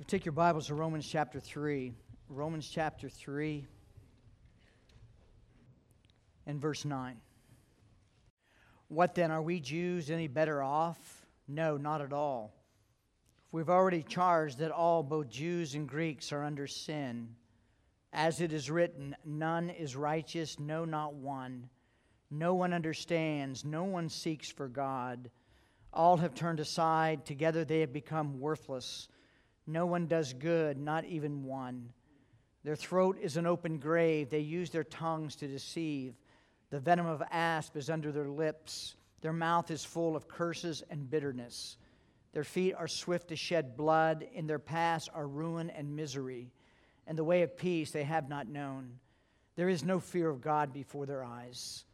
You take your Bibles to Romans chapter 3. Romans chapter 3 and verse 9. What then? Are we Jews any better off? No, not at all. We've already charged that all, both Jews and Greeks, are under sin. As it is written, none is righteous, no, not one. No one understands, no one seeks for God. All have turned aside, together they have become worthless. No one does good, not even one. Their throat is an open grave, they use their tongues to deceive. The venom of asp is under their lips, their mouth is full of curses and bitterness. Their feet are swift to shed blood, in their paths are ruin and misery, and the way of peace they have not known. There is no fear of God before their eyes.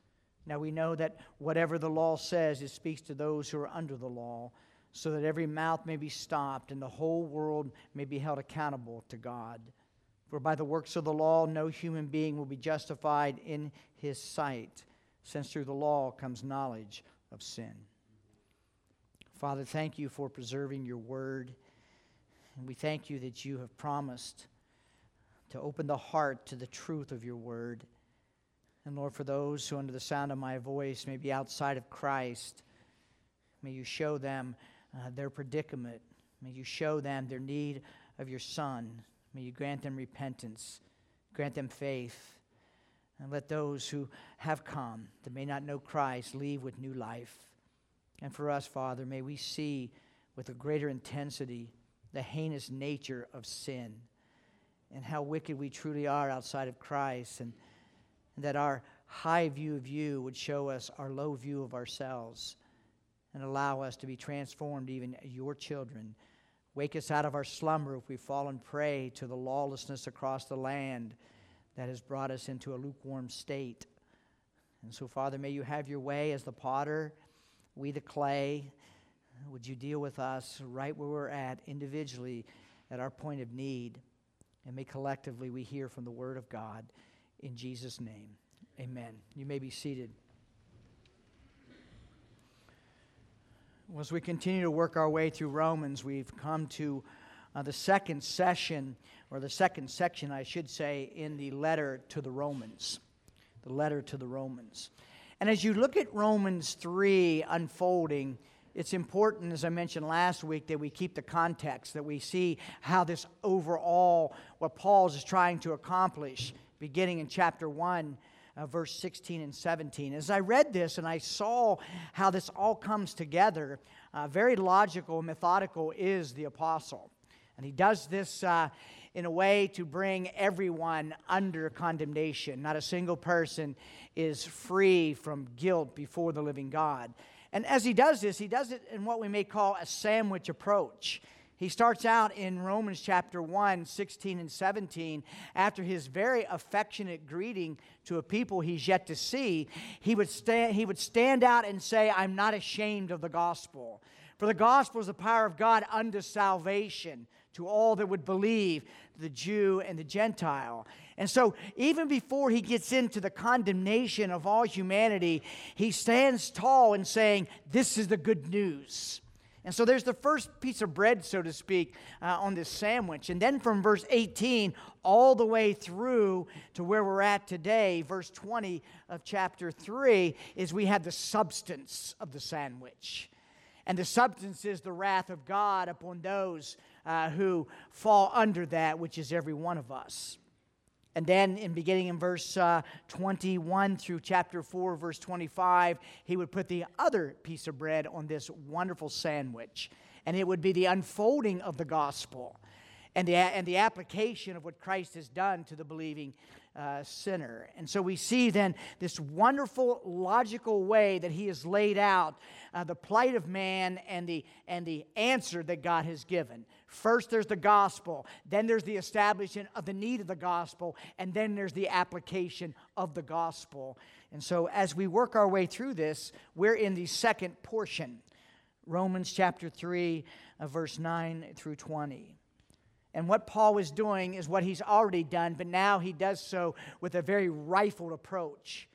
Now we know that whatever the law says, it speaks to those who are under the law, so that every mouth may be stopped and the whole world may be held accountable to God. For by the works of the law, no human being will be justified in his sight, since through the law comes knowledge of sin. Father, thank you for preserving your word. And we thank you that you have promised to open the heart to the truth of your word. And Lord, for those who, under the sound of my voice, may be outside of Christ, may you show them uh, their predicament. May you show them their need of your Son. May you grant them repentance, grant them faith, and let those who have come that may not know Christ leave with new life. And for us, Father, may we see with a greater intensity the heinous nature of sin and how wicked we truly are outside of Christ, and, and that our high view of you would show us our low view of ourselves and allow us to be transformed, even your children. Wake us out of our slumber if we've fallen prey to the lawlessness across the land that has brought us into a lukewarm state. And so, Father, may you have your way as the potter we the clay, would you deal with us right where we're at individually at our point of need? And may collectively we hear from the Word of God. In Jesus' name, amen. You may be seated. As we continue to work our way through Romans, we've come to uh, the second session, or the second section, I should say, in the letter to the Romans. The letter to the Romans. And as you look at Romans 3 unfolding, it's important, as I mentioned last week, that we keep the context, that we see how this overall, what Paul is trying to accomplish, beginning in chapter 1. Uh, verse 16 and 17. As I read this and I saw how this all comes together, uh, very logical, methodical is the apostle. And he does this uh, in a way to bring everyone under condemnation. Not a single person is free from guilt before the living God. And as he does this, he does it in what we may call a sandwich approach. He starts out in Romans chapter 1, 16 and 17. After his very affectionate greeting to a people he's yet to see, he would, stand, he would stand out and say, I'm not ashamed of the gospel. For the gospel is the power of God unto salvation to all that would believe, the Jew and the Gentile. And so, even before he gets into the condemnation of all humanity, he stands tall in saying, This is the good news. And so there's the first piece of bread, so to speak, uh, on this sandwich. And then from verse 18 all the way through to where we're at today, verse 20 of chapter 3, is we have the substance of the sandwich. And the substance is the wrath of God upon those uh, who fall under that, which is every one of us. And then, in beginning in verse uh, 21 through chapter 4, verse 25, he would put the other piece of bread on this wonderful sandwich. And it would be the unfolding of the gospel and the, and the application of what Christ has done to the believing uh, sinner. And so we see then this wonderful logical way that he has laid out uh, the plight of man and the, and the answer that God has given. First, there's the gospel, then there's the establishment of the need of the gospel, and then there's the application of the gospel. And so as we work our way through this, we're in the second portion Romans chapter 3, uh, verse 9 through 20. And what Paul is doing is what he's already done, but now he does so with a very rifled approach.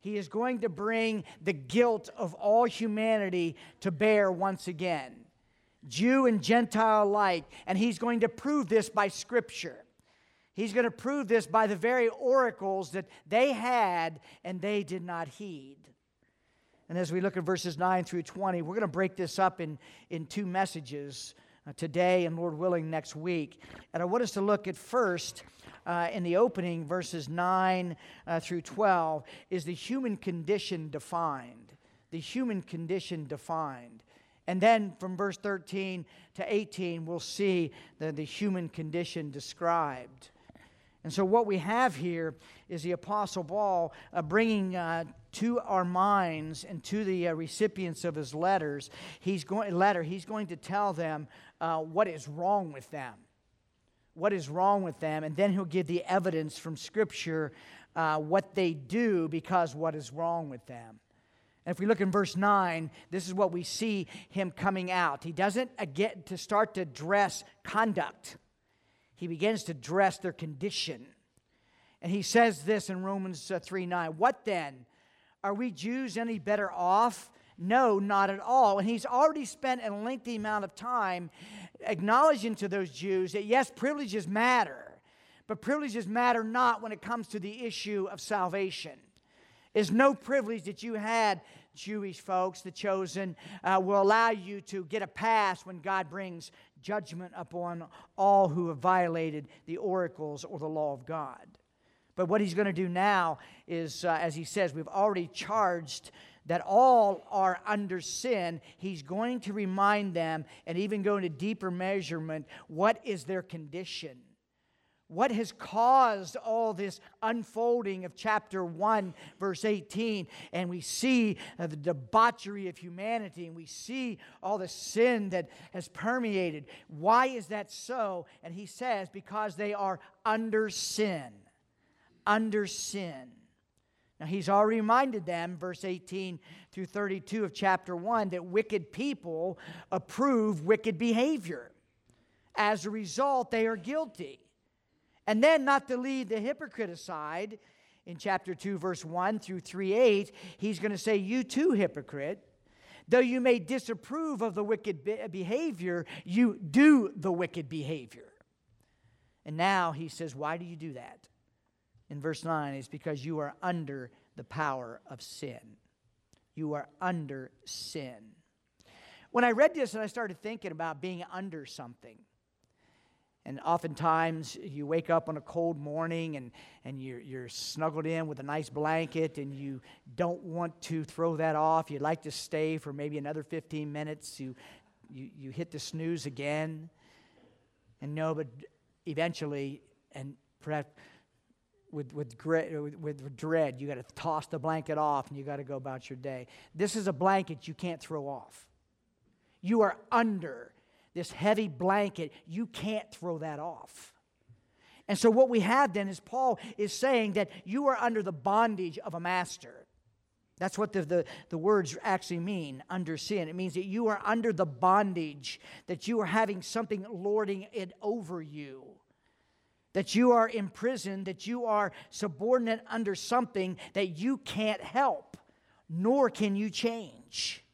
He is going to bring the guilt of all humanity to bear once again. Jew and Gentile alike. And he's going to prove this by Scripture. He's going to prove this by the very oracles that they had and they did not heed. And as we look at verses 9 through 20, we're going to break this up in, in two messages uh, today and, Lord willing, next week. And I want us to look at first, uh, in the opening, verses 9 uh, through 12, is the human condition defined. The human condition defined. And then from verse 13 to 18, we'll see the, the human condition described. And so, what we have here is the Apostle Paul uh, bringing uh, to our minds and to the uh, recipients of his letters, he's going, letter, he's going to tell them uh, what is wrong with them. What is wrong with them, and then he'll give the evidence from Scripture uh, what they do because what is wrong with them. And if we look in verse 9, this is what we see him coming out. He doesn't get to start to address conduct, he begins to address their condition. And he says this in Romans uh, 3 9. What then? Are we Jews any better off? No, not at all. And he's already spent a lengthy amount of time acknowledging to those Jews that yes, privileges matter, but privileges matter not when it comes to the issue of salvation. Is no privilege that you had Jewish folks, the chosen, uh, will allow you to get a pass when God brings judgment upon all who have violated the oracles or the law of God. But what he's going to do now is, uh, as he says, we've already charged that all are under sin. He's going to remind them and even go into deeper measurement what is their condition. What has caused all this unfolding of chapter 1, verse 18? And we see uh, the debauchery of humanity and we see all the sin that has permeated. Why is that so? And he says, because they are under sin. Under sin. Now, he's already reminded them, verse 18 through 32 of chapter 1, that wicked people approve wicked behavior. As a result, they are guilty. And then, not to leave the hypocrite aside, in chapter 2, verse 1 through 3 8, he's going to say, You too, hypocrite, though you may disapprove of the wicked behavior, you do the wicked behavior. And now he says, Why do you do that? In verse 9, it's because you are under the power of sin. You are under sin. When I read this and I started thinking about being under something, and oftentimes you wake up on a cold morning and, and you're, you're snuggled in with a nice blanket and you don't want to throw that off. You'd like to stay for maybe another 15 minutes. You, you, you hit the snooze again. And no, but eventually, and perhaps with, with, with, with dread, you got to toss the blanket off and you got to go about your day. This is a blanket you can't throw off. You are under this heavy blanket, you can't throw that off. And so, what we have then is Paul is saying that you are under the bondage of a master. That's what the, the, the, words actually mean, under sin. It means that you are under the bondage, that you are having something lording it over you, that you are imprisoned, that you are subordinate under something that you can't help, nor can you change.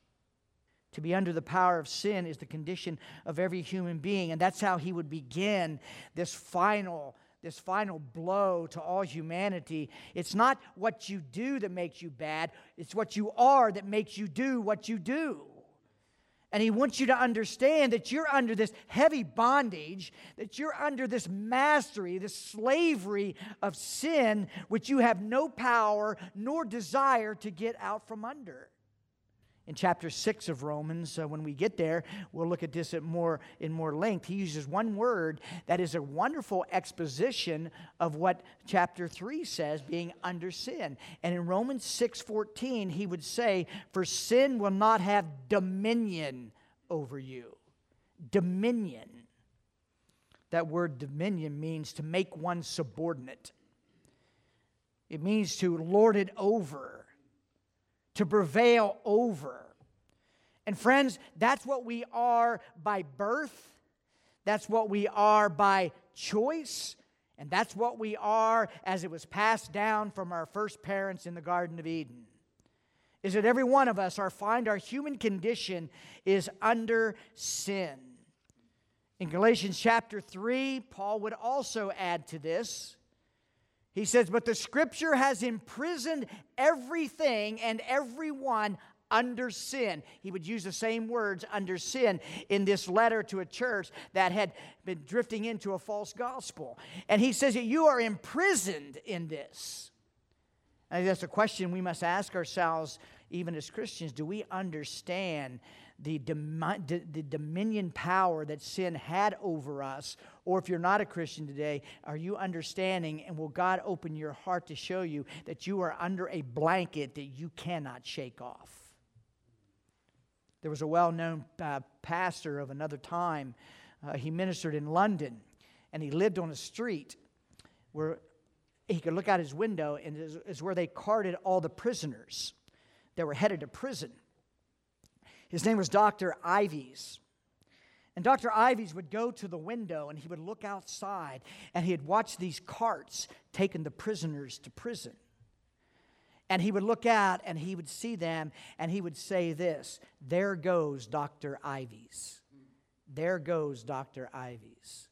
To be under the power of sin is the condition of every human being. And that's how he would begin this final, this final blow to all humanity. It's not what you do that makes you bad, it's what you are that makes you do what you do. And he wants you to understand that you're under this heavy bondage, that you're under this mastery, this slavery of sin, which you have no power nor desire to get out from under in chapter 6 of Romans, uh, when we get there, we'll look at this at more, in more length. He uses one word that is a wonderful exposition of what chapter 3 says, being under sin. And in Romans 6.14, he would say, For sin will not have dominion over you. Dominion. That word dominion means to make one subordinate. It means to lord it over to prevail over. And friends, that's what we are by birth, that's what we are by choice, and that's what we are as it was passed down from our first parents in the Garden of Eden. is that every one of us are find our human condition is under sin. In Galatians chapter 3, Paul would also add to this. He says, But the scripture has imprisoned everything and everyone under sin. He would use the same words, under sin, in this letter to a church that had been drifting into a false gospel. And he says that you are imprisoned in this. And that's a question we must ask ourselves, even as Christians. Do we understand the, the dominion power that sin had over us? Or if you're not a Christian today, are you understanding and will God open your heart to show you that you are under a blanket that you cannot shake off? There was a well known uh, pastor of another time. Uh, he ministered in London and he lived on a street where he could look out his window and is, is where they carted all the prisoners that were headed to prison. His name was Dr. Ives. And Dr. Ives would go to the window and he would look outside and he'd watch these carts taking the prisoners to prison. And he would look out and he would see them and he would say this There goes Dr. Ives. There goes Dr. Ives.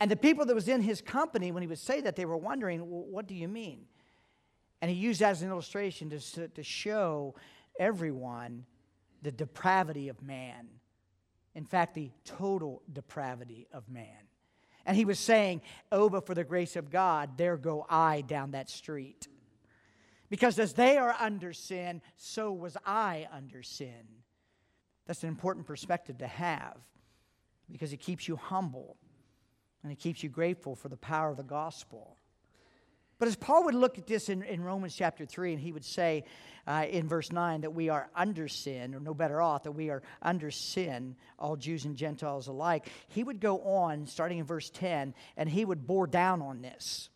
And the people that was in his company, when he would say that, they were wondering, well, What do you mean? And he used that as an illustration to, to show everyone the depravity of man. In fact, the total depravity of man. And he was saying, Oh, but for the grace of God, there go I down that street. Because as they are under sin, so was I under sin. That's an important perspective to have because it keeps you humble and it keeps you grateful for the power of the gospel. But as Paul would look at this in, in Romans chapter 3, and he would say uh, in verse 9 that we are under sin, or no better off, that we are under sin, all Jews and Gentiles alike, he would go on, starting in verse 10, and he would bore down on this.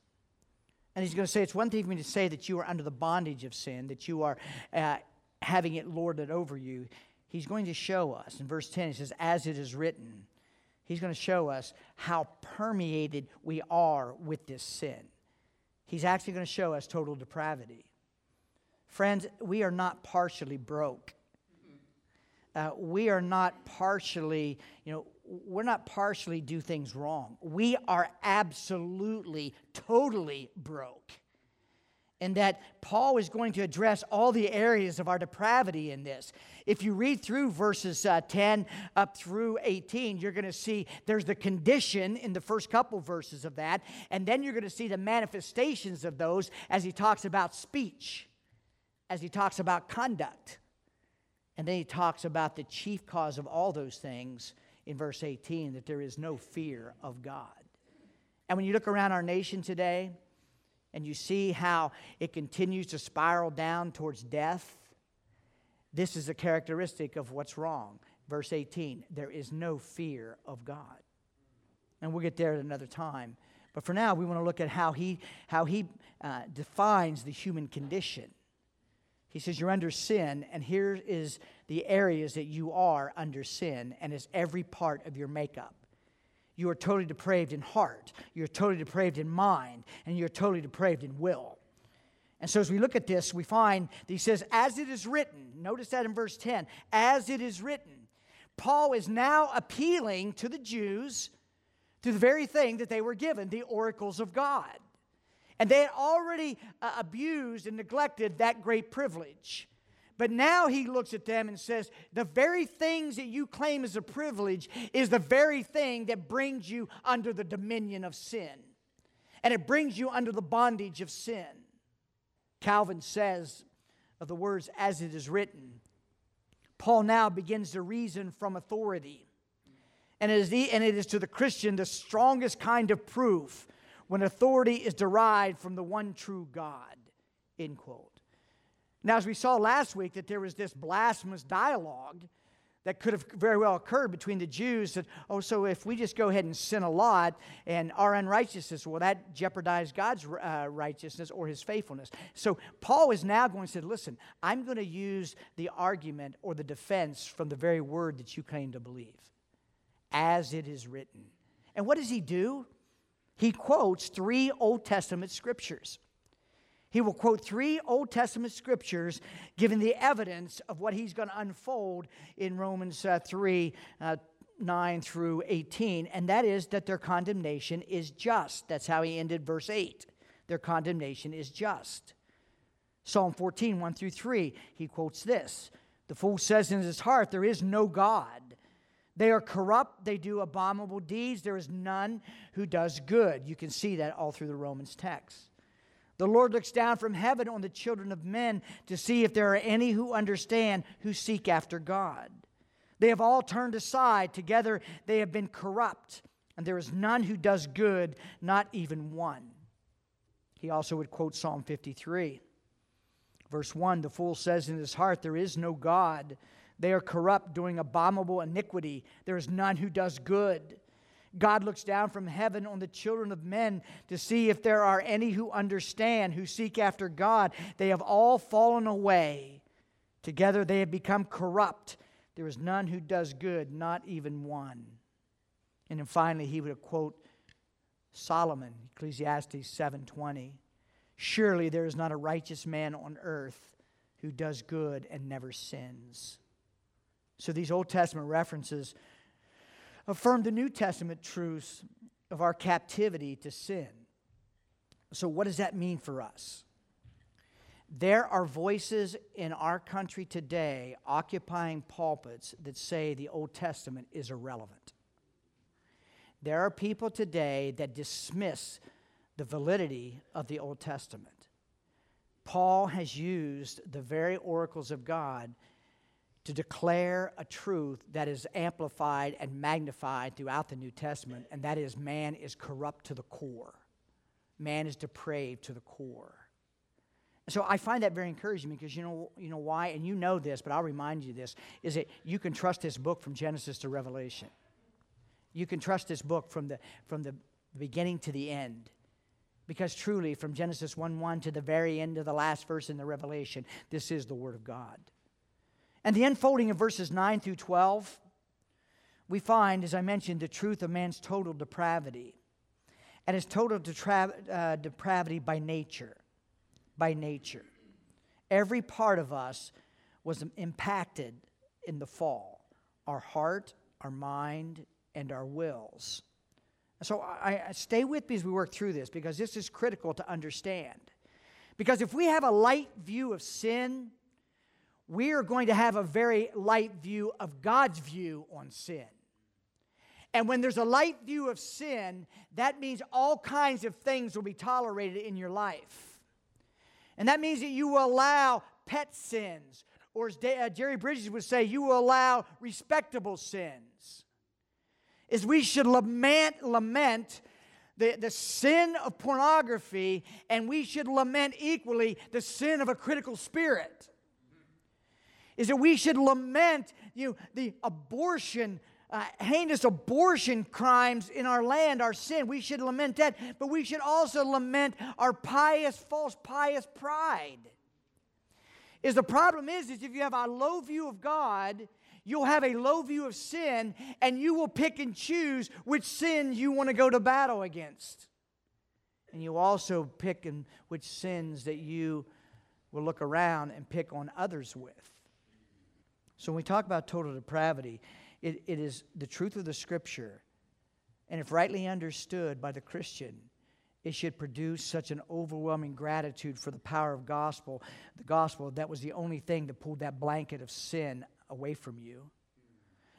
And he's going to say, It's one thing for me to say that you are under the bondage of sin, that you are uh, having it lorded over you. He's going to show us. In verse 10, he says, As it is written, he's going to show us how permeated we are with this sin he's actually going to show us total depravity. Friends, we are not partially broke. Uh, we are not partially, you know, we're not partially do things wrong. We are absolutely, totally broke and that Paul is going to address all the areas of our depravity in this. If you read through verses uh, 10 up through 18, you're going to see there's the condition in the first couple verses of that, and then you're going to see the manifestations of those as he talks about speech, as he talks about conduct. And then he talks about the chief cause of all those things in verse 18 that there is no fear of God. And when you look around our nation today, and you see how it continues to spiral down towards death, this is a characteristic of what's wrong. Verse 18 there is no fear of God. And we'll get there at another time. But for now, we want to look at how he, how he uh, defines the human condition. He says, You're under sin, and here is the areas that you are under sin, and it's every part of your makeup you are totally depraved in heart, you're totally depraved in mind, and you're totally depraved in will. And so as we look at this, we find that he says, as it is written, notice that in verse 10, as it is written. Paul is now appealing to the Jews to the very thing that they were given, the oracles of God. And they had already uh, abused and neglected that great privilege. But now he looks at them and says, The very things that you claim as a privilege is the very thing that brings you under the dominion of sin. And it brings you under the bondage of sin. Calvin says of the words, as it is written, Paul now begins to reason from authority. And it, is the, and it is to the Christian the strongest kind of proof when authority is derived from the one true God. End quote. Now, as we saw last week, that there was this blasphemous dialogue that could have very well occurred between the Jews that, oh, so if we just go ahead and sin a lot and our unrighteousness, will that jeopardize God's uh, righteousness or his faithfulness? So Paul is now going to say, listen, I'm going to use the argument or the defense from the very word that you claim to believe, as it is written. And what does he do? He quotes three Old Testament scriptures. He will quote three Old Testament scriptures giving the evidence of what he's going to unfold in Romans uh, 3 uh, 9 through 18, and that is that their condemnation is just. That's how he ended verse 8. Their condemnation is just. Psalm 14, 1 through 3, he quotes this The fool says in his heart, There is no God. They are corrupt, they do abominable deeds, there is none who does good. You can see that all through the Romans text. The Lord looks down from heaven on the children of men to see if there are any who understand, who seek after God. They have all turned aside. Together they have been corrupt, and there is none who does good, not even one. He also would quote Psalm 53. Verse 1 The fool says in his heart, There is no God. They are corrupt, doing abominable iniquity. There is none who does good. God looks down from heaven on the children of men to see if there are any who understand, who seek after God. They have all fallen away. Together they have become corrupt. There is none who does good, not even one. And then finally he would quote Solomon, Ecclesiastes 7:20. Surely there is not a righteous man on earth who does good and never sins. So these Old Testament references affirm the New Testament truths of our captivity to sin. So, what does that mean for us? There are voices in our country today occupying pulpits that say the Old Testament is irrelevant. There are people today that dismiss the validity of the Old Testament. Paul has used the very oracles of God to declare a truth that is amplified and magnified throughout the New Testament, and that is man is corrupt to the core. Man is depraved to the core. So I find that very encouraging because you know, you know why, and you know this, but I'll remind you this, is that you can trust this book from Genesis to Revelation. You can trust this book from the, from the beginning to the end. Because truly, from Genesis 1 1 to the very end of the last verse in the Revelation, this is the Word of God. And the unfolding of verses 9 through 12, we find, as I mentioned, the truth of man's total depravity and his total detra- uh, depravity by nature. By nature. Every part of us was impacted in the fall our heart, our mind, and our wills. So I, I, stay with me as we work through this because this is critical to understand. Because if we have a light view of sin, we are going to have a very light view of God's view on sin. And when there's a light view of sin, that means all kinds of things will be tolerated in your life. And that means that you will allow pet sins, or as uh, Jerry Bridges would say, you will allow respectable sins. Is we should lament, lament the, the sin of pornography, and we should lament equally the sin of a critical spirit is that we should lament you know, the abortion, uh, heinous abortion crimes in our land, our sin. We should lament that, but we should also lament our pious, false pious pride. Is the problem is, is if you have a low view of God, you'll have a low view of sin, and you will pick and choose which sins you want to go to battle against. And you also pick and which sins that you will look around and pick on others with. So when we talk about total depravity, it, it is the truth of the scripture. And if rightly understood by the Christian, it should produce such an overwhelming gratitude for the power of gospel, the gospel that was the only thing that pulled that blanket of sin away from you.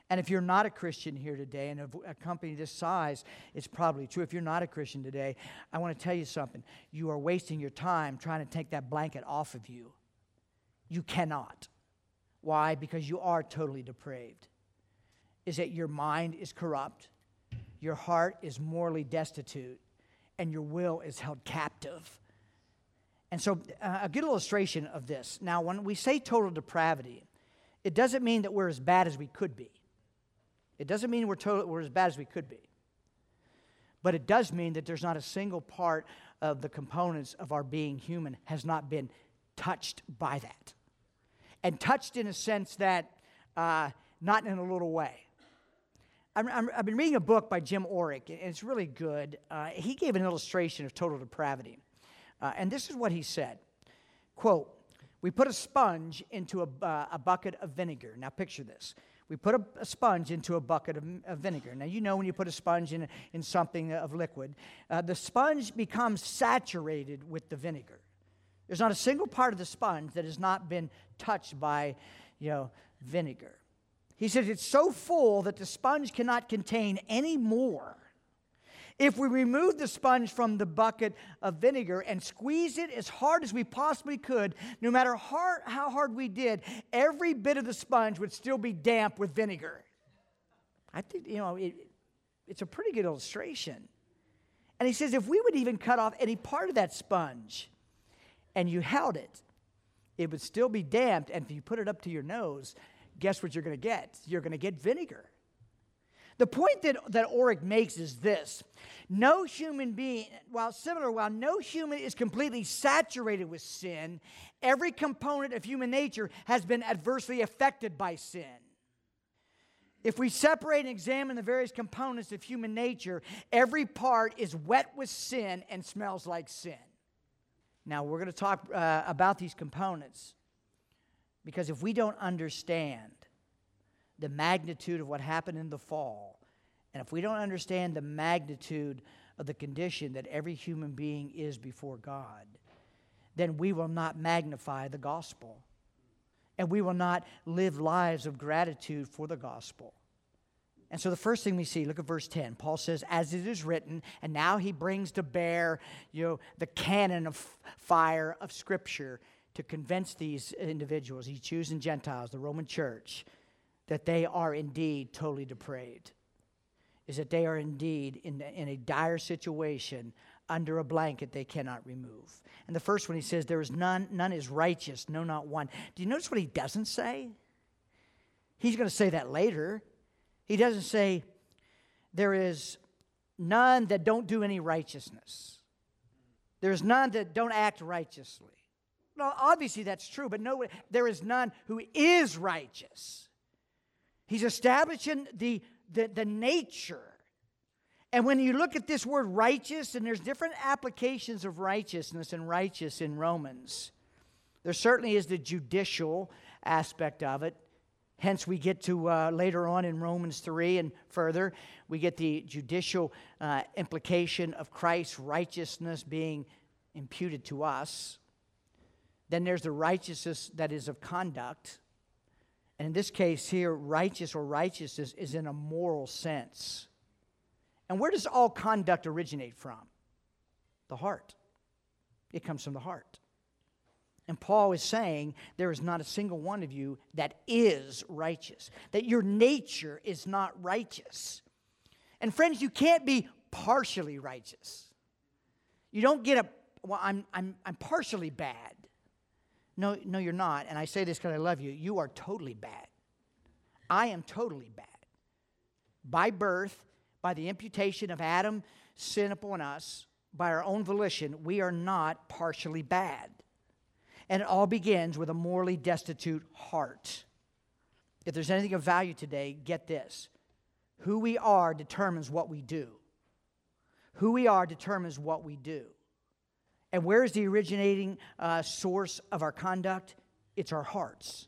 And if you're not a Christian here today, and a company this size, it's probably true. If you're not a Christian today, I want to tell you something. You are wasting your time trying to take that blanket off of you. You cannot. Why? Because you are totally depraved. Is that your mind is corrupt, your heart is morally destitute, and your will is held captive. And so, uh, a good illustration of this now, when we say total depravity, it doesn't mean that we're as bad as we could be. It doesn't mean we're, total, we're as bad as we could be. But it does mean that there's not a single part of the components of our being human has not been touched by that and touched in a sense that uh, not in a little way. i have been reading a book by Jim Orrick, and it's really good. Uh, he gave an illustration of total depravity. Uh, and this is what he said Quote, we put a sponge into a, uh, a bucket of vinegar. Now, picture this. We put a, a sponge into a bucket of, of, vinegar. Now, you know when you put a sponge in, in something of liquid, uh, the sponge becomes saturated with the vinegar. There's not a single part of the sponge that has not been touched by, you know, vinegar. He says it's so full that the sponge cannot contain any more if we remove the sponge from the bucket of vinegar and squeeze it as hard as we possibly could, no matter how hard we did, every bit of the sponge would still be damp with vinegar. I think, you know, it, it's a pretty good illustration. And he says if we would even cut off any part of that sponge and you held it, it would still be damped. And if you put it up to your nose, guess what you're going to get? You're going to get vinegar. The point that, that Orrick makes is this no human being, while similar, while no human is completely saturated with sin, every component of human nature has been adversely affected by sin. If we separate and examine the various components of human nature, every part is wet with sin and smells like sin. Now, we're going to talk uh, about these components because if we don't understand the magnitude of what happened in the fall, and if we don't understand the magnitude of the condition that every human being is before God, then we will not magnify the gospel. And we will not live lives of gratitude for the gospel. And so the first thing we see, look at verse 10. Paul says, as it is written, and now he brings to bear, you know, the cannon of fire of Scripture to convince these individuals, these Jews and Gentiles, the Roman church, that they are indeed totally depraved, is that they are indeed in, in a dire situation under a blanket they cannot remove. And the first one he says, There is none, none is righteous, no, not one. Do you notice what he doesn't say? He's going to say that later. He doesn't say, There is none that don't do any righteousness. There's none that don't act righteously. Well, obviously that's true, but no, there is none who is righteous. He's establishing the, the, the nature. And when you look at this word righteous, and there's different applications of righteousness and righteous in Romans, there certainly is the judicial aspect of it. Hence, we get to uh, later on in Romans 3 and further, we get the judicial uh, implication of Christ's righteousness being imputed to us. Then there's the righteousness that is of conduct. And in this case here, righteous or righteousness is in a moral sense. And where does all conduct originate from? The heart. It comes from the heart. And Paul is saying there is not a single one of you that is righteous, that your nature is not righteous. And friends, you can't be partially righteous. You don't get a, well, I'm, I'm, I'm partially bad. No, no, you're not. And I say this because I love you. You are totally bad. I am totally bad. By birth, by the imputation of Adam sin upon us, by our own volition, we are not partially bad. And it all begins with a morally destitute heart. If there's anything of value today, get this. Who we are determines what we do. Who we are determines what we do. And where is the originating uh, source of our conduct? It's our hearts.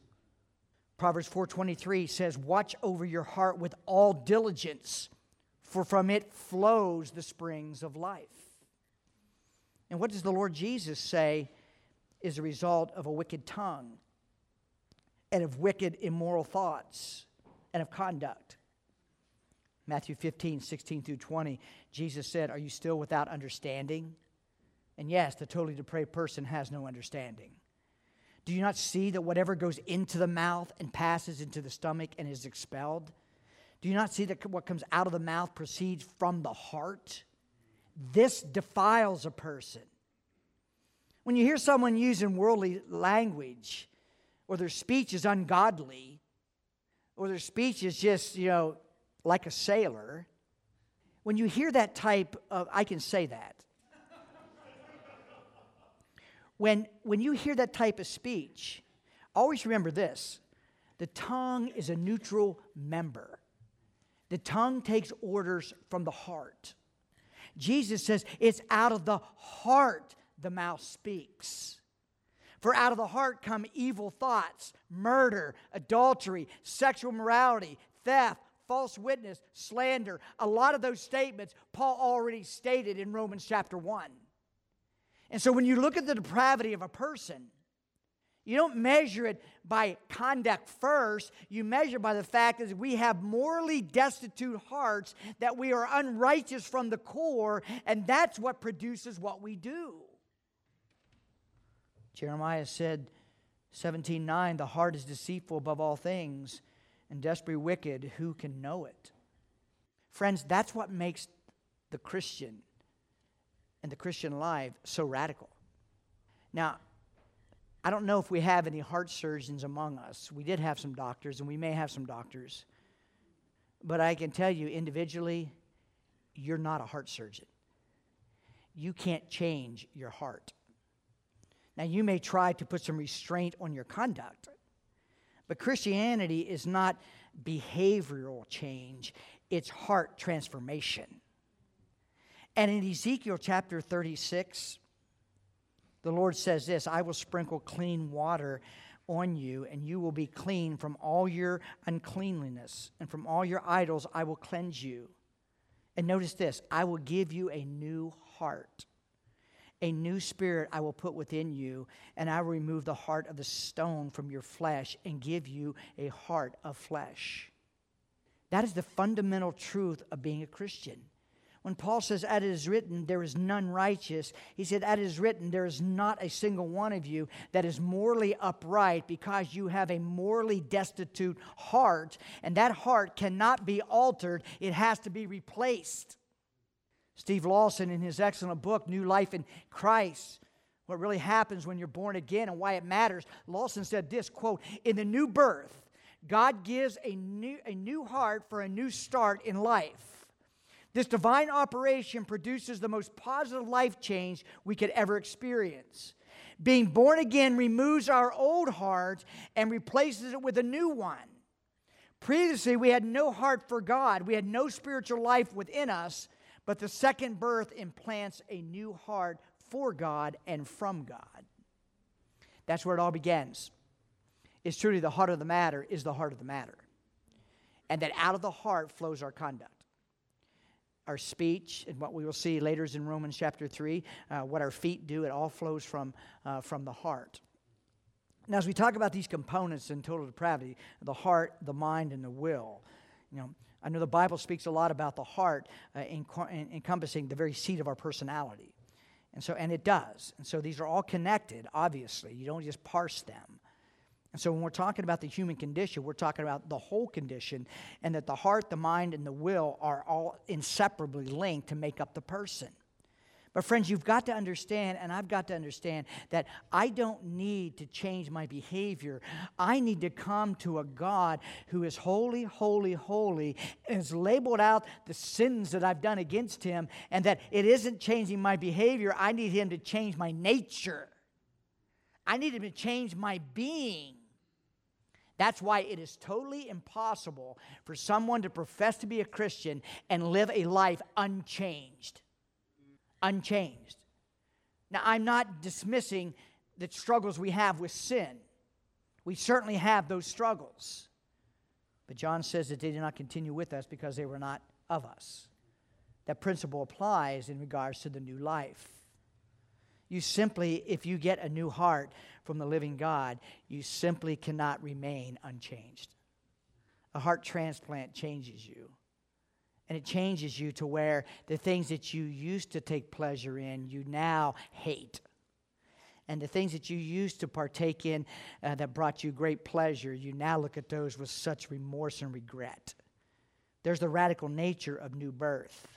Proverbs 4:23 says, "Watch over your heart with all diligence, for from it flows the springs of life." And what does the Lord Jesus say is a result of a wicked tongue and of wicked immoral thoughts and of conduct? Matthew 15, 16 through 20, Jesus said, Are you still without understanding? And yes, the totally depraved person has no understanding. Do you not see that whatever goes into the mouth and passes into the stomach and is expelled? Do you not see that what comes out of the mouth proceeds from the heart? This defiles a person. When you hear someone using worldly language, or their speech is ungodly, or their speech is just, you know, like a sailor, when you hear that type of, I can say that, when, when you hear that type of speech, always remember this the tongue is a neutral member. The tongue takes orders from the heart. Jesus says it's out of the heart the mouth speaks. For out of the heart come evil thoughts, murder, adultery, sexual morality, theft, false witness, slander. A lot of those statements Paul already stated in Romans chapter 1. And so when you look at the depravity of a person, you don't measure it by conduct first. You measure by the fact that we have morally destitute hearts, that we are unrighteous from the core, and that's what produces what we do. Jeremiah said, 17:9, the heart is deceitful above all things and desperately wicked, who can know it? Friends, that's what makes the Christian and the Christian life so radical. Now, I don't know if we have any heart surgeons among us. We did have some doctors, and we may have some doctors. But I can tell you individually, you're not a heart surgeon. You can't change your heart. Now, you may try to put some restraint on your conduct, but Christianity is not behavioral change, it's heart transformation. And in Ezekiel chapter 36, the Lord says this I will sprinkle clean water on you, and you will be clean from all your uncleanliness, and from all your idols I will cleanse you. And notice this I will give you a new heart. A new spirit I will put within you, and I will remove the heart of the stone from your flesh and give you a heart of flesh. That is the fundamental truth of being a Christian. When Paul says, As it is written, there is none righteous, he said, As it is written, there is not a single one of you that is morally upright because you have a morally destitute heart, and that heart cannot be altered, it has to be replaced. Steve Lawson, in his excellent book, New Life in Christ, what really happens when you're born again and why it matters, Lawson said this quote, In the new birth, God gives a new, a new heart for a new start in life. This divine operation produces the most positive life change we could ever experience. Being born again removes our old heart and replaces it with a new one. Previously, we had no heart for God, we had no spiritual life within us, but the second birth implants a new heart for God and from God. That's where it all begins. It's truly the heart of the matter is the heart of the matter. And that out of the heart flows our conduct our speech, and what we will see later is in Romans chapter 3, uh, what our feet do, it all flows from, uh, from the heart. Now, as we talk about these components in total depravity, the heart, the mind, and the will, you know, I know the Bible speaks a lot about the heart uh, encompassing the very seat of our personality. And so, and it does. And so these are all connected, obviously. You don't just parse them. And so when we're talking about the human condition, we're talking about the whole condition, and that the heart, the mind, and the will are all inseparably linked to make up the person. But, friends, you've got to understand, and I've got to understand, that I don't need to change my behavior. I need to come to a God who is holy, holy, holy, and has labeled out the sins that I've done against him, and that it isn't changing my behavior. I need him to change my nature. I need him to change my being. That's why it is totally impossible for someone to profess to be a Christian and live a life unchanged. Unchanged. Now, I'm not dismissing the struggles we have with sin. We certainly have those struggles. But John says that they did not continue with us because they were not of us. That principle applies in regards to the new life. You simply, if you get a new heart from the living God, you simply cannot remain unchanged. A heart transplant changes you. And it changes you to where the things that you used to take pleasure in, you now hate. And the things that you used to partake in uh, that brought you great pleasure, you now look at those with such remorse and regret. There's the radical nature of new birth.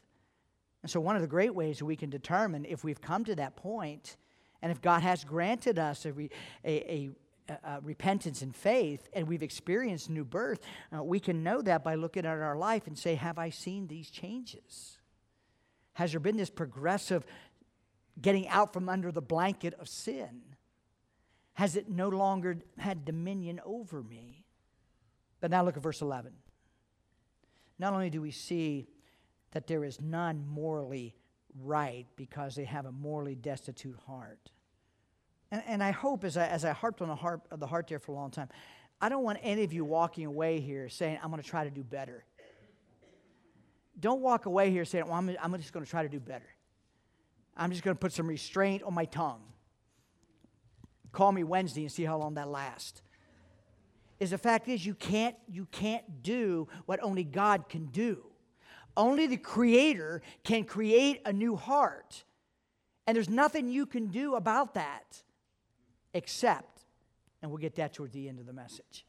And so, one of the great ways we can determine if we've come to that point and if God has granted us a, a, a, a repentance and faith and we've experienced new birth, uh, we can know that by looking at our life and say, Have I seen these changes? Has there been this progressive getting out from under the blanket of sin? Has it no longer had dominion over me? But now look at verse 11. Not only do we see that there is none morally right because they have a morally destitute heart. And, and I hope, as I, as I harped on the heart, the heart there for a long time, I don't want any of you walking away here saying, I'm going to try to do better. Don't walk away here saying, well, I'm, I'm just going to try to do better. I'm just going to put some restraint on my tongue. Call me Wednesday and see how long that lasts. Is the fact is you can't you can't do what only God can do. Only the creator can create a new heart. And there's nothing you can do about that except and we'll get that toward the end of the message.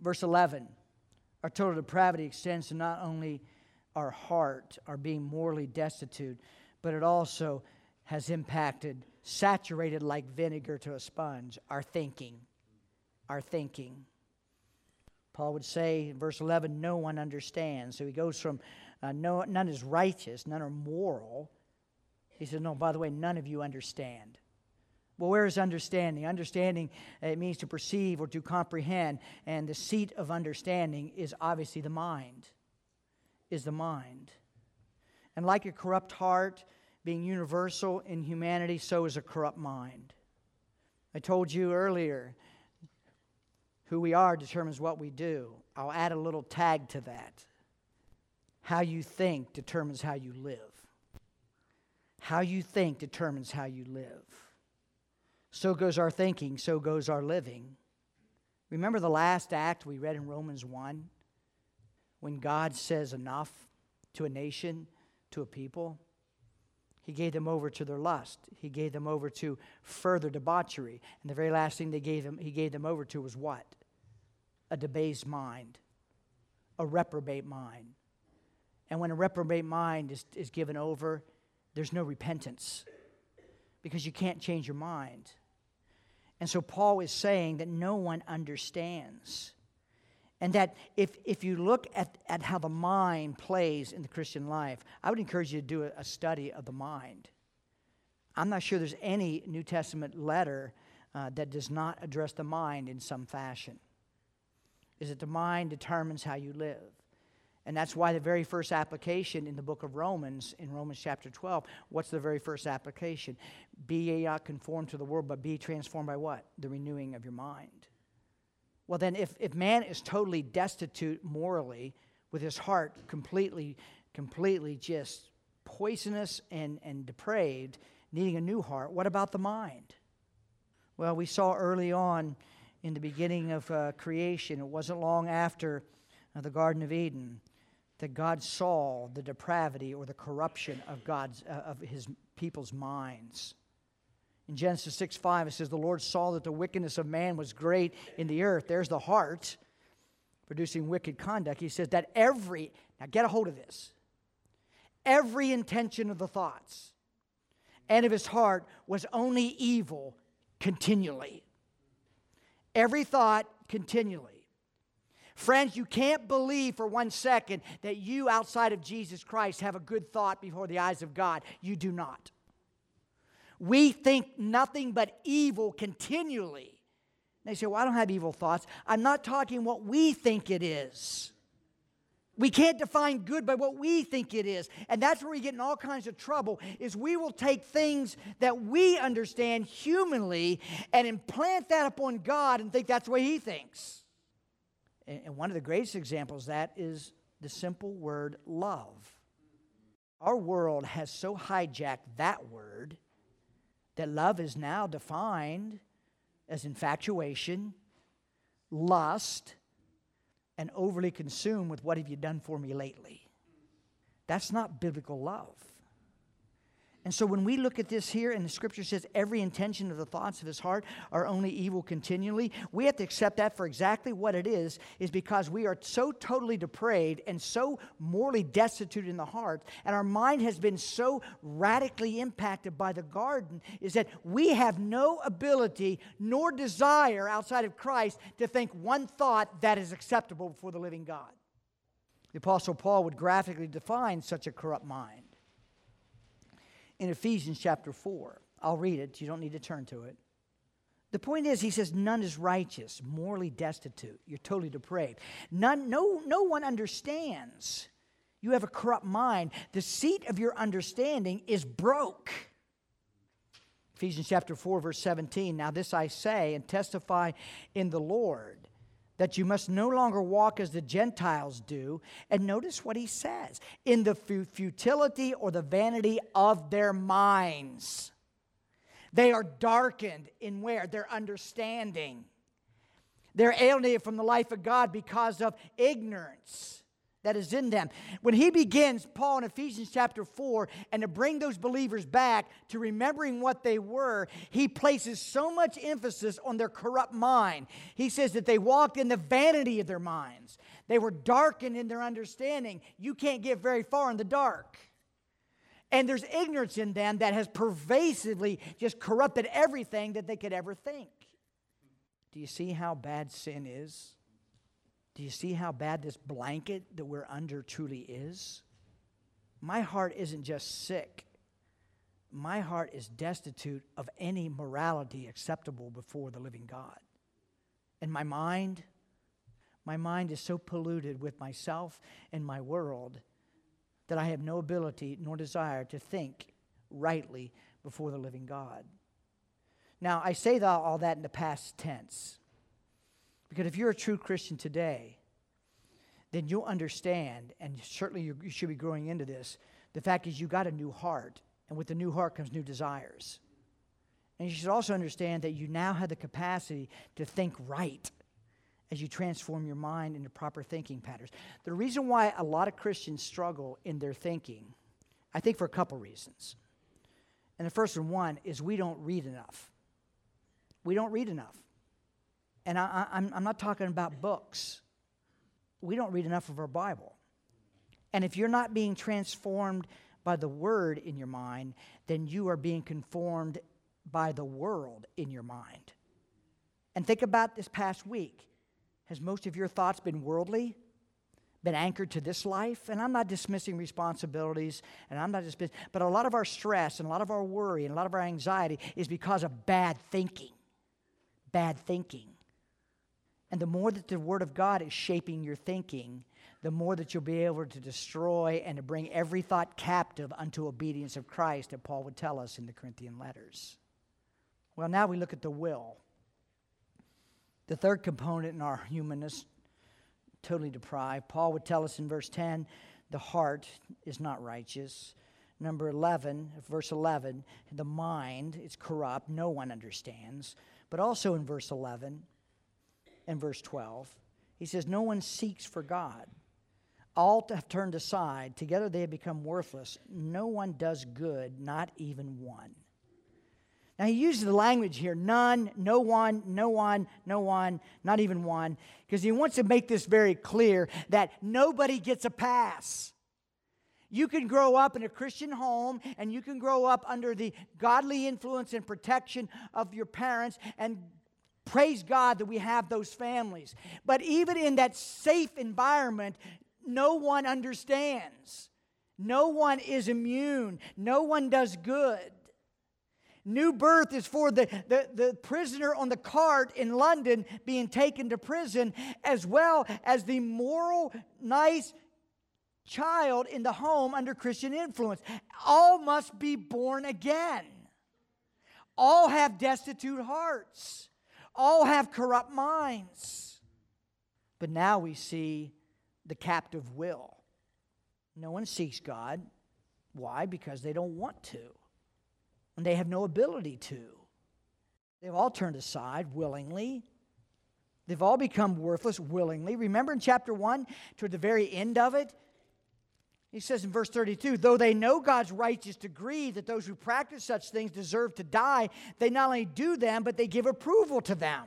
Verse 11 Our total depravity extends to not only our heart, our being morally destitute, but it also has impacted, saturated like vinegar to a sponge, our thinking. Our thinking. Paul would say in verse 11, no one understands. So he goes from uh, no, none is righteous, none are moral. He says, no, by the way, none of you understand. Well, where is understanding? Understanding uh, it means to perceive or to comprehend, and the seat of understanding is obviously the mind is the mind. And like a corrupt heart being universal in humanity, so is a corrupt mind. I told you earlier, who we are determines what we do. I'll add a little tag to that. How you think determines how you live. How you think determines how you live. So goes our thinking, so goes our living. Remember the last act we read in Romans 1? when God says enough to a nation, to a people, he gave them over to their lust. He gave them over to further debauchery. And the very last thing they gave he gave them over to was what? A debased mind, a reprobate mind. And when a reprobate mind is, is given over, there's no repentance because you can't change your mind. And so Paul is saying that no one understands. And that if, if you look at, at how the mind plays in the Christian life, I would encourage you to do a, a study of the mind. I'm not sure there's any New Testament letter uh, that does not address the mind in some fashion. Is that the mind determines how you live. And that's why the very first application in the book of Romans, in Romans chapter 12, what's the very first application? Be not conformed to the world, but be transformed by what? The renewing of your mind. Well, then, if, if man is totally destitute morally, with his heart completely, completely just poisonous and, and depraved, needing a new heart, what about the mind? Well, we saw early on in the beginning of uh, creation, it wasn't long after uh, the Garden of Eden, that God saw the depravity or the corruption of God's uh, of his people's minds. In Genesis 6 5, it says, The Lord saw that the wickedness of man was great in the earth. There's the heart producing wicked conduct. He says that every, now get a hold of this, every intention of the thoughts and of his heart was only evil continually. Every thought continually. Friends, you can't believe for one second that you, outside of Jesus Christ, have a good thought before the eyes of God. You do not. We think nothing but evil continually. They say, Well, I don't have evil thoughts. I'm not talking what we think it is. We can't define good by what we think it is. And that's where we get in all kinds of trouble is we will take things that we understand humanly and implant that upon God and think that's the way he thinks. And one of the greatest examples that is the simple word love. Our world has so hijacked that word that love is now defined as infatuation, lust, and overly consumed with what have you done for me lately. That's not biblical love. And so when we look at this here, and the scripture says every intention of the thoughts of his heart are only evil continually, we have to accept that for exactly what it is, is because we are so totally depraved and so morally destitute in the heart, and our mind has been so radically impacted by the garden, is that we have no ability nor desire outside of Christ to think one thought that is acceptable before the living God. The Apostle Paul would graphically define such a corrupt mind in Ephesians chapter 4. I'll read it. You don't need to turn to it. The point is, he says, none is righteous, morally destitute. You're totally depraved. None, no, no one understands. You have a corrupt mind. The seat of your understanding is broke. Ephesians chapter 4, verse 17. Now, this I say and testify in the Lord that you must no longer walk as the Gentiles do. And notice what he says in the futility or the vanity of their minds. They are darkened in where? Their understanding. They're alienated from the life of God because of ignorance that is in them. When he begins, Paul in Ephesians chapter 4, and to bring those believers back to remembering what they were, he places so much emphasis on their corrupt mind. He says that they walked in the vanity of their minds, they were darkened in their understanding. You can't get very far in the dark. And there's ignorance in them that has pervasively just corrupted everything that they could ever think. Do you see how bad sin is? Do you see how bad this blanket that we're under truly is? My heart isn't just sick. My heart is destitute of any morality acceptable before the living God. And my mind, my mind is so polluted with myself and my world that I have no ability nor desire to think rightly before the living God. Now, I say all that in the past tense. Because if you're a true Christian today, then you'll understand, and certainly you should be growing into this. The fact is, you got a new heart, and with the new heart comes new desires. And you should also understand that you now have the capacity to think right as you transform your mind into proper thinking patterns. The reason why a lot of Christians struggle in their thinking, I think for a couple reasons. And the first one is we don't read enough. We don't read enough. And I, am not talking about books. We don't read enough of our Bible. And if you're not being transformed by the word in your mind, then you are being conformed by the world in your mind. And think about this past week. Has most of your thoughts been worldly? Been anchored to this life? And I'm not dismissing responsibilities, and I'm not dismissing, but a lot of our stress and a lot of our worry and a lot of our anxiety is because of bad thinking. Bad thinking. And the more that the Word of God is shaping your thinking, the more that you'll be able to destroy and to bring every thought captive unto obedience of Christ, that Paul would tell us in the Corinthian letters. Well, now we look at the will. The third component in our humanness, totally depraved. Paul would tell us in verse 10 the heart is not righteous. Number 11, verse 11, the mind is corrupt, no one understands. But also in verse 11, and verse 12. He says, No one seeks for God. All have turned aside. Together they have become worthless. No one does good, not even one. Now, he uses the language here none, no one, no one, no one, not even one, because he wants to make this very clear that nobody gets a pass. You can grow up in a Christian home and you can grow up under the godly influence and protection of your parents and Praise God that we have those families. But even in that safe environment, no one understands. No one is immune. No one does good. New birth is for the, the, the, prisoner on the cart in London being taken to prison, as well as the moral, nice child in the home under Christian influence. All must be born again. All have destitute hearts all have corrupt minds. But now we see the captive will. No one seeks God. Why? Because they don't want to, and they have no ability to. They've all turned aside willingly. They've all become worthless willingly. Remember in chapter 1, toward the very end of it, he says in verse 32 though they know God's righteous decree that those who practice such things deserve to die, they not only do them, but they give approval to them.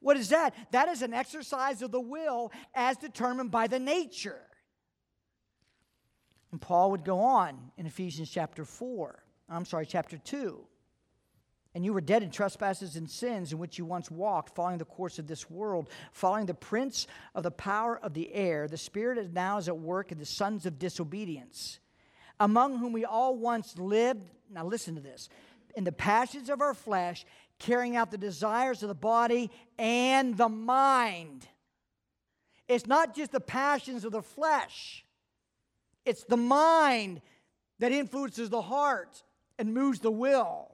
What is that? That is an exercise of the will as determined by the nature. And Paul would go on in Ephesians chapter 4, I'm sorry, chapter 2. And you were dead in trespasses and sins in which you once walked, following the course of this world, following the prince of the power of the air. The Spirit is now is at work in the sons of disobedience, among whom we all once lived. Now, listen to this in the passions of our flesh, carrying out the desires of the body and the mind. It's not just the passions of the flesh, it's the mind that influences the heart and moves the will.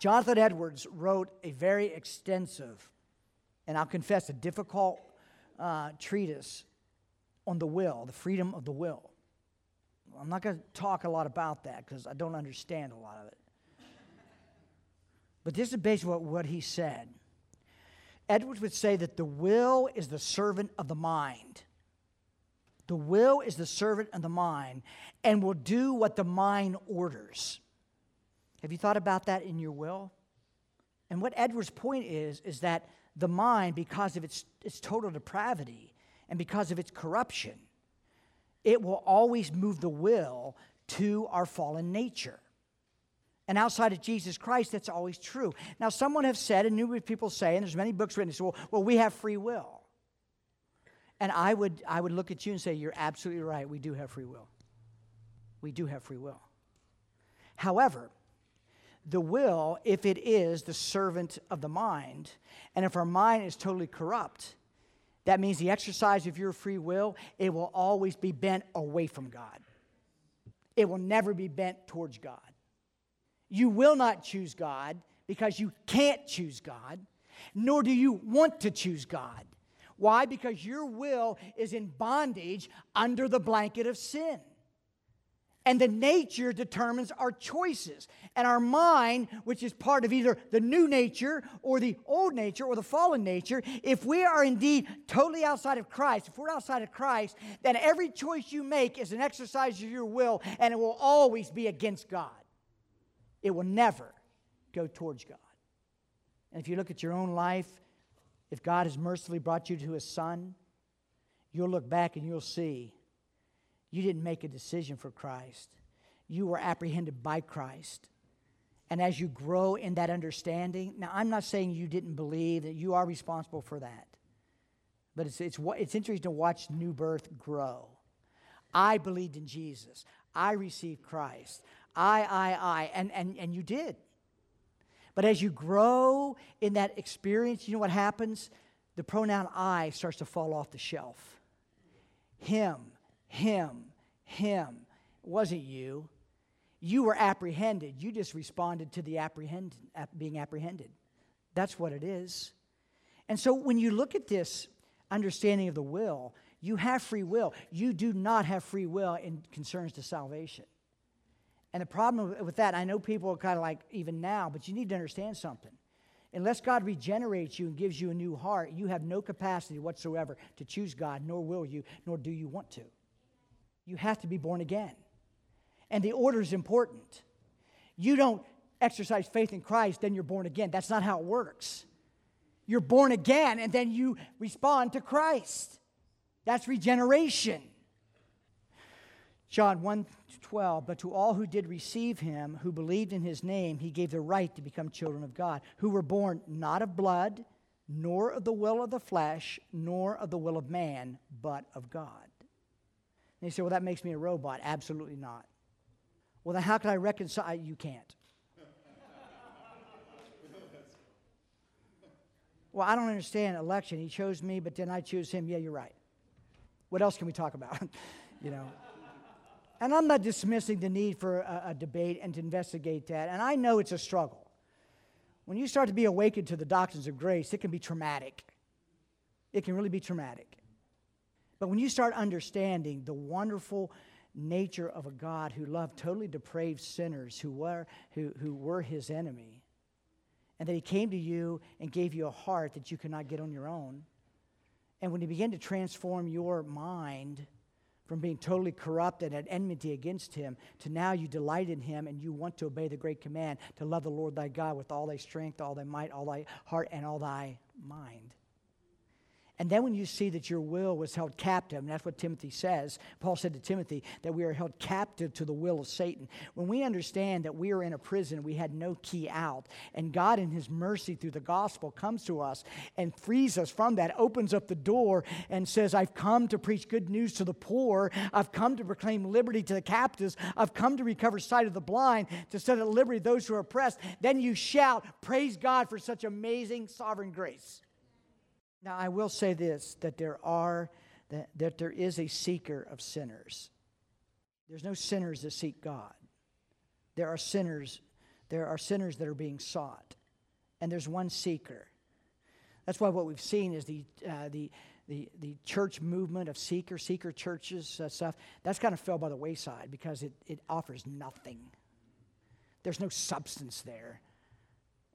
Jonathan Edwards wrote a very extensive, and I'll confess, a difficult uh, treatise on the will, the freedom of the will. I'm not going to talk a lot about that because I don't understand a lot of it. But this is basically what, what he said. Edwards would say that the will is the servant of the mind. The will is the servant of the mind and will do what the mind orders. Have you thought about that in your will? And what Edwards' point is, is that the mind, because of its, its total depravity and because of its corruption, it will always move the will to our fallen nature. And outside of Jesus Christ, that's always true. Now, someone have said, and numerous people say, and there's many books written, say, well, well, we have free will. And I would, I would look at you and say, you're absolutely right. We do have free will. We do have free will. However, the will, if it is the servant of the mind, and if our mind is totally corrupt, that means the exercise of your free will, it will always be bent away from God. It will never be bent towards God. You will not choose God because you can't choose God, nor do you want to choose God. Why? Because your will is in bondage under the blanket of sin. And the nature determines our choices. And our mind, which is part of either the new nature or the old nature or the fallen nature, if we are indeed totally outside of Christ, if we're outside of Christ, then every choice you make is an exercise of your will and it will always be against God. It will never go towards God. And if you look at your own life, if God has mercifully brought you to His Son, you'll look back and you'll see you didn't make a decision for Christ. You were apprehended by Christ. And as you grow in that understanding, now I'm not saying you didn't believe that you are responsible for that, but it's, it's, it's interesting to watch new birth grow. I believed in Jesus. I received Christ. I, I, I. And, and, and you did. But as you grow in that experience, you know what happens? The pronoun I starts to fall off the shelf. Him, him, him. It wasn't you. You were apprehended. You just responded to the apprehend, being apprehended. That's what it is. And so when you look at this understanding of the will, you have free will. You do not have free will in concerns to salvation. And the problem with that, I know people are kind of like, even now, but you need to understand something. Unless God regenerates you and gives you a new heart, you have no capacity whatsoever to choose God, nor will you, nor do you want to you have to be born again. And the order is important. You don't exercise faith in Christ, then you're born again. That's not how it works. You're born again, and then you respond to Christ. That's regeneration. John 1 12, but to all who did receive him, who believed in his name, he gave the right to become children of God, who were born not of blood, nor of the will of the flesh, nor of the will of man, but of God. And you say, well, that makes me a robot. Absolutely not. Well, then how can I reconcile? You can't. well, I don't understand election. He chose me, but then I choose him. Yeah, you're right. What else can we talk about? you know. And I'm not dismissing the need for a, a, debate and to investigate that. And I know it's a struggle. When you start to be awakened to the doctrines of grace, it can be traumatic. It can really be traumatic. But when you start understanding the wonderful nature of a God who loved totally depraved sinners who were, who, who were his enemy, and that he came to you and gave you a heart that you could not get on your own, and when he began to transform your mind from being totally corrupt and at enmity against him to now you delight in him and you want to obey the great command to love the Lord thy God with all thy strength, all thy might, all thy heart, and all thy mind. And then when you see that your will was held captive, and that's what Timothy says, Paul said to Timothy that we are held captive to the will of Satan. When we understand that we are in a prison, we had no key out, and God, in His mercy through the gospel, comes to us and frees us from that, opens up the door and says, I've come to preach good news to the poor, I've come to proclaim liberty to the captives, I've come to recover sight of the blind, to set at liberty those who are oppressed. Then you shout, Praise God for such amazing sovereign grace. Now, I will say this that there are, that, that there is a seeker of sinners. There's no sinners that seek God. There are sinners there are sinners that are being sought, and there's one seeker. That's why what we've seen is the, uh, the, the, the church movement of seeker, seeker churches, uh, stuff, that's kind of fell by the wayside because it, it offers nothing. There's no substance there.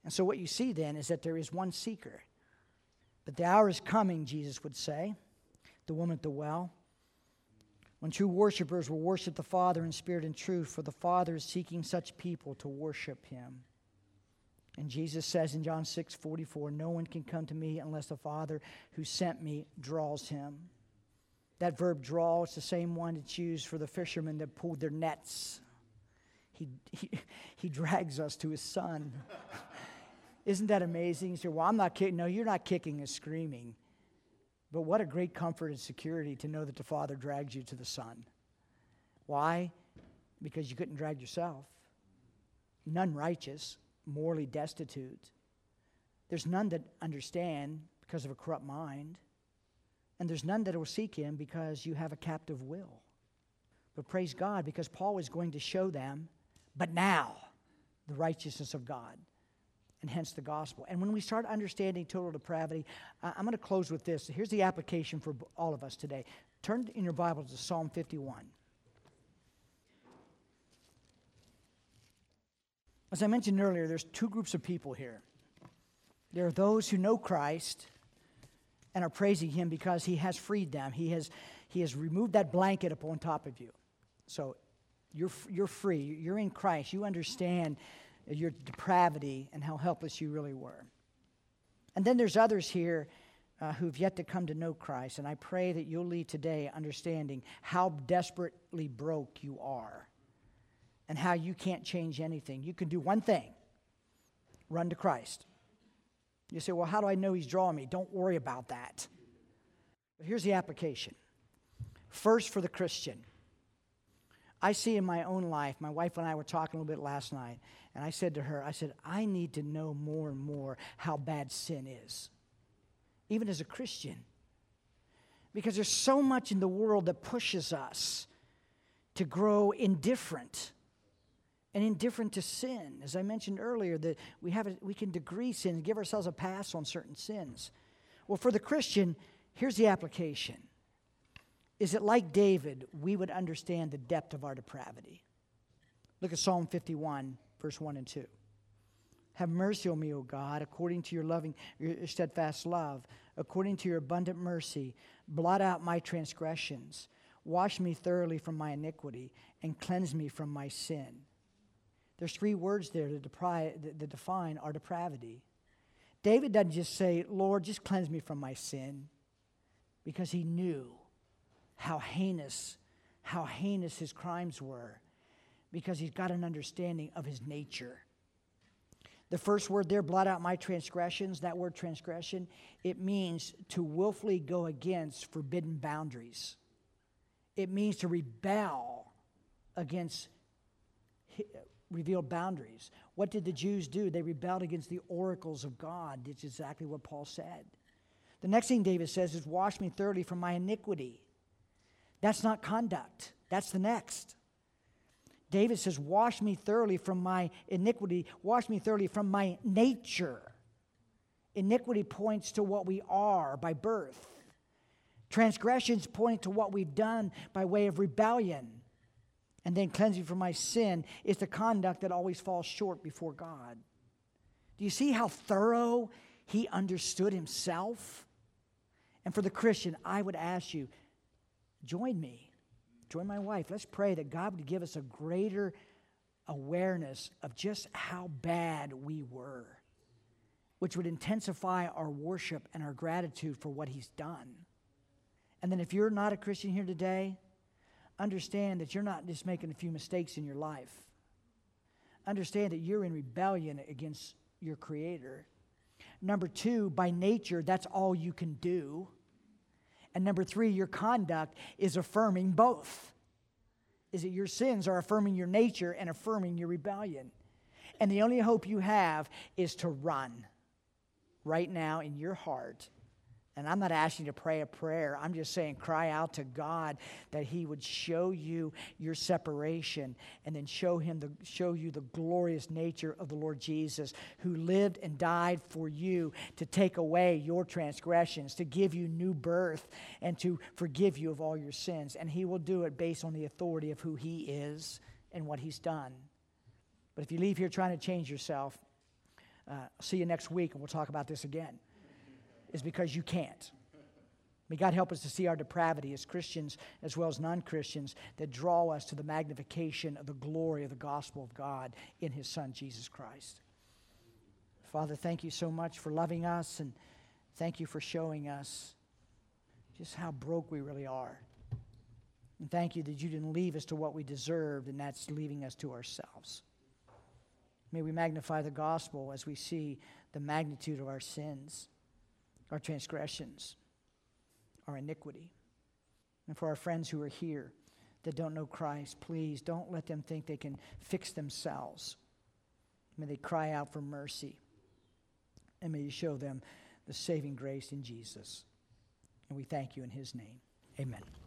And so what you see then is that there is one seeker. But the hour is coming, Jesus would say, the woman at the well, when true worshipers will worship the Father in spirit and truth, for the Father is seeking such people to worship him. And Jesus says in John 6 44, No one can come to me unless the Father who sent me draws him. That verb draw is the same one that's used for the fishermen that pulled their nets. He, he, he drags us to his son. Isn't that amazing? You say, Well, I'm not kicking. No, you're not kicking and screaming. But what a great comfort and security to know that the Father drags you to the Son. Why? Because you couldn't drag yourself. None righteous, morally destitute. There's none that understand because of a corrupt mind. And there's none that will seek him because you have a captive will. But praise God, because Paul is going to show them, but now, the righteousness of God, and hence the gospel. And when we start understanding total depravity, I'm going to close with this. Here's the application for all of us today. Turn in your Bible to Psalm 51. As I mentioned earlier, there's two groups of people here. There are those who know Christ and are praising him because he has freed them. He has, he has removed that blanket upon top of you. So you're, you're free. You're in Christ. You understand your depravity and how helpless you really were. And then there's others here uh, who've yet to come to know Christ. And I pray that you'll leave today understanding how desperately broke you are and how you can't change anything. You can do one thing run to Christ. You say, well, how do I know He's drawing me? Don't worry about that. But here's the application. First, for the Christian, I see in my own life, my wife and I were talking a little bit last night, and I said to her, I said, I need to know more and more how bad sin is, even as a Christian. Because there's so much in the world that pushes us to grow indifferent and indifferent to sin. As I mentioned earlier, that we, have a, we can degree sin and give ourselves a pass on certain sins. Well, for the Christian, here's the application Is it like David, we would understand the depth of our depravity? Look at Psalm 51, verse 1 and 2. Have mercy on me, O God, according to your loving, your steadfast love, according to your abundant mercy. Blot out my transgressions. Wash me thoroughly from my iniquity and cleanse me from my sin. There's three words there that, that define our depravity. David doesn't just say, Lord, just cleanse me from my sin, because he knew how heinous, how heinous his crimes were because he's got an understanding of his nature. The first word there, blot out my transgressions, that word transgression, it means to willfully go against forbidden boundaries. It means to rebel against revealed boundaries. What did the Jews do? They rebelled against the oracles of God. It's exactly what Paul said. The next thing David says is, Wash me thoroughly from my iniquity. That's not conduct, that's the next. David says, Wash me thoroughly from my iniquity, wash me thoroughly from my nature. Iniquity points to what we are by birth. Transgressions point to what we've done by way of rebellion. And then cleansing from my sin is the conduct that always falls short before God. Do you see how thorough he understood himself? And for the Christian, I would ask you join me join my wife. Let's pray that God would give us a greater awareness of just how bad we were, which would intensify our worship and our gratitude for what He's done. And then, if you're not a Christian here today, understand that you're not just making a few mistakes in your life. Understand that you're in rebellion against your Creator. Number two, by nature, that's all you can do. And number three, your conduct is affirming both. Is that your sins are affirming your nature and affirming your rebellion. And the only hope you have is to run right now in your heart And I'm not asking you to pray a prayer. I'm just saying, cry out to God that He would show you your separation and then show Him the, show you the glorious nature of the Lord Jesus, who lived and died for you to take away your transgressions, to give you new birth, and to forgive you of all your sins. And He will do it based on the authority of who He is and what He's done. But if you leave here trying to change yourself, uh, see you next week and we'll talk about this again is because you can't. May God help us to see our depravity as Christians as well as non Christians that draw us to the magnification of the glory of the gospel of God in His Son, Jesus Christ. Father, thank you so much for loving us and thank you for showing us just how broke we really are. And thank you that you didn't leave us to what we deserved, and that's leaving us to ourselves. May we magnify the gospel as we see the magnitude of our sins our transgressions, our iniquity. And for our friends who are here that don't know Christ, please don't let them think they can fix themselves. May they cry out for mercy. And may you show them the saving grace in Jesus. And we thank you in his name. Amen.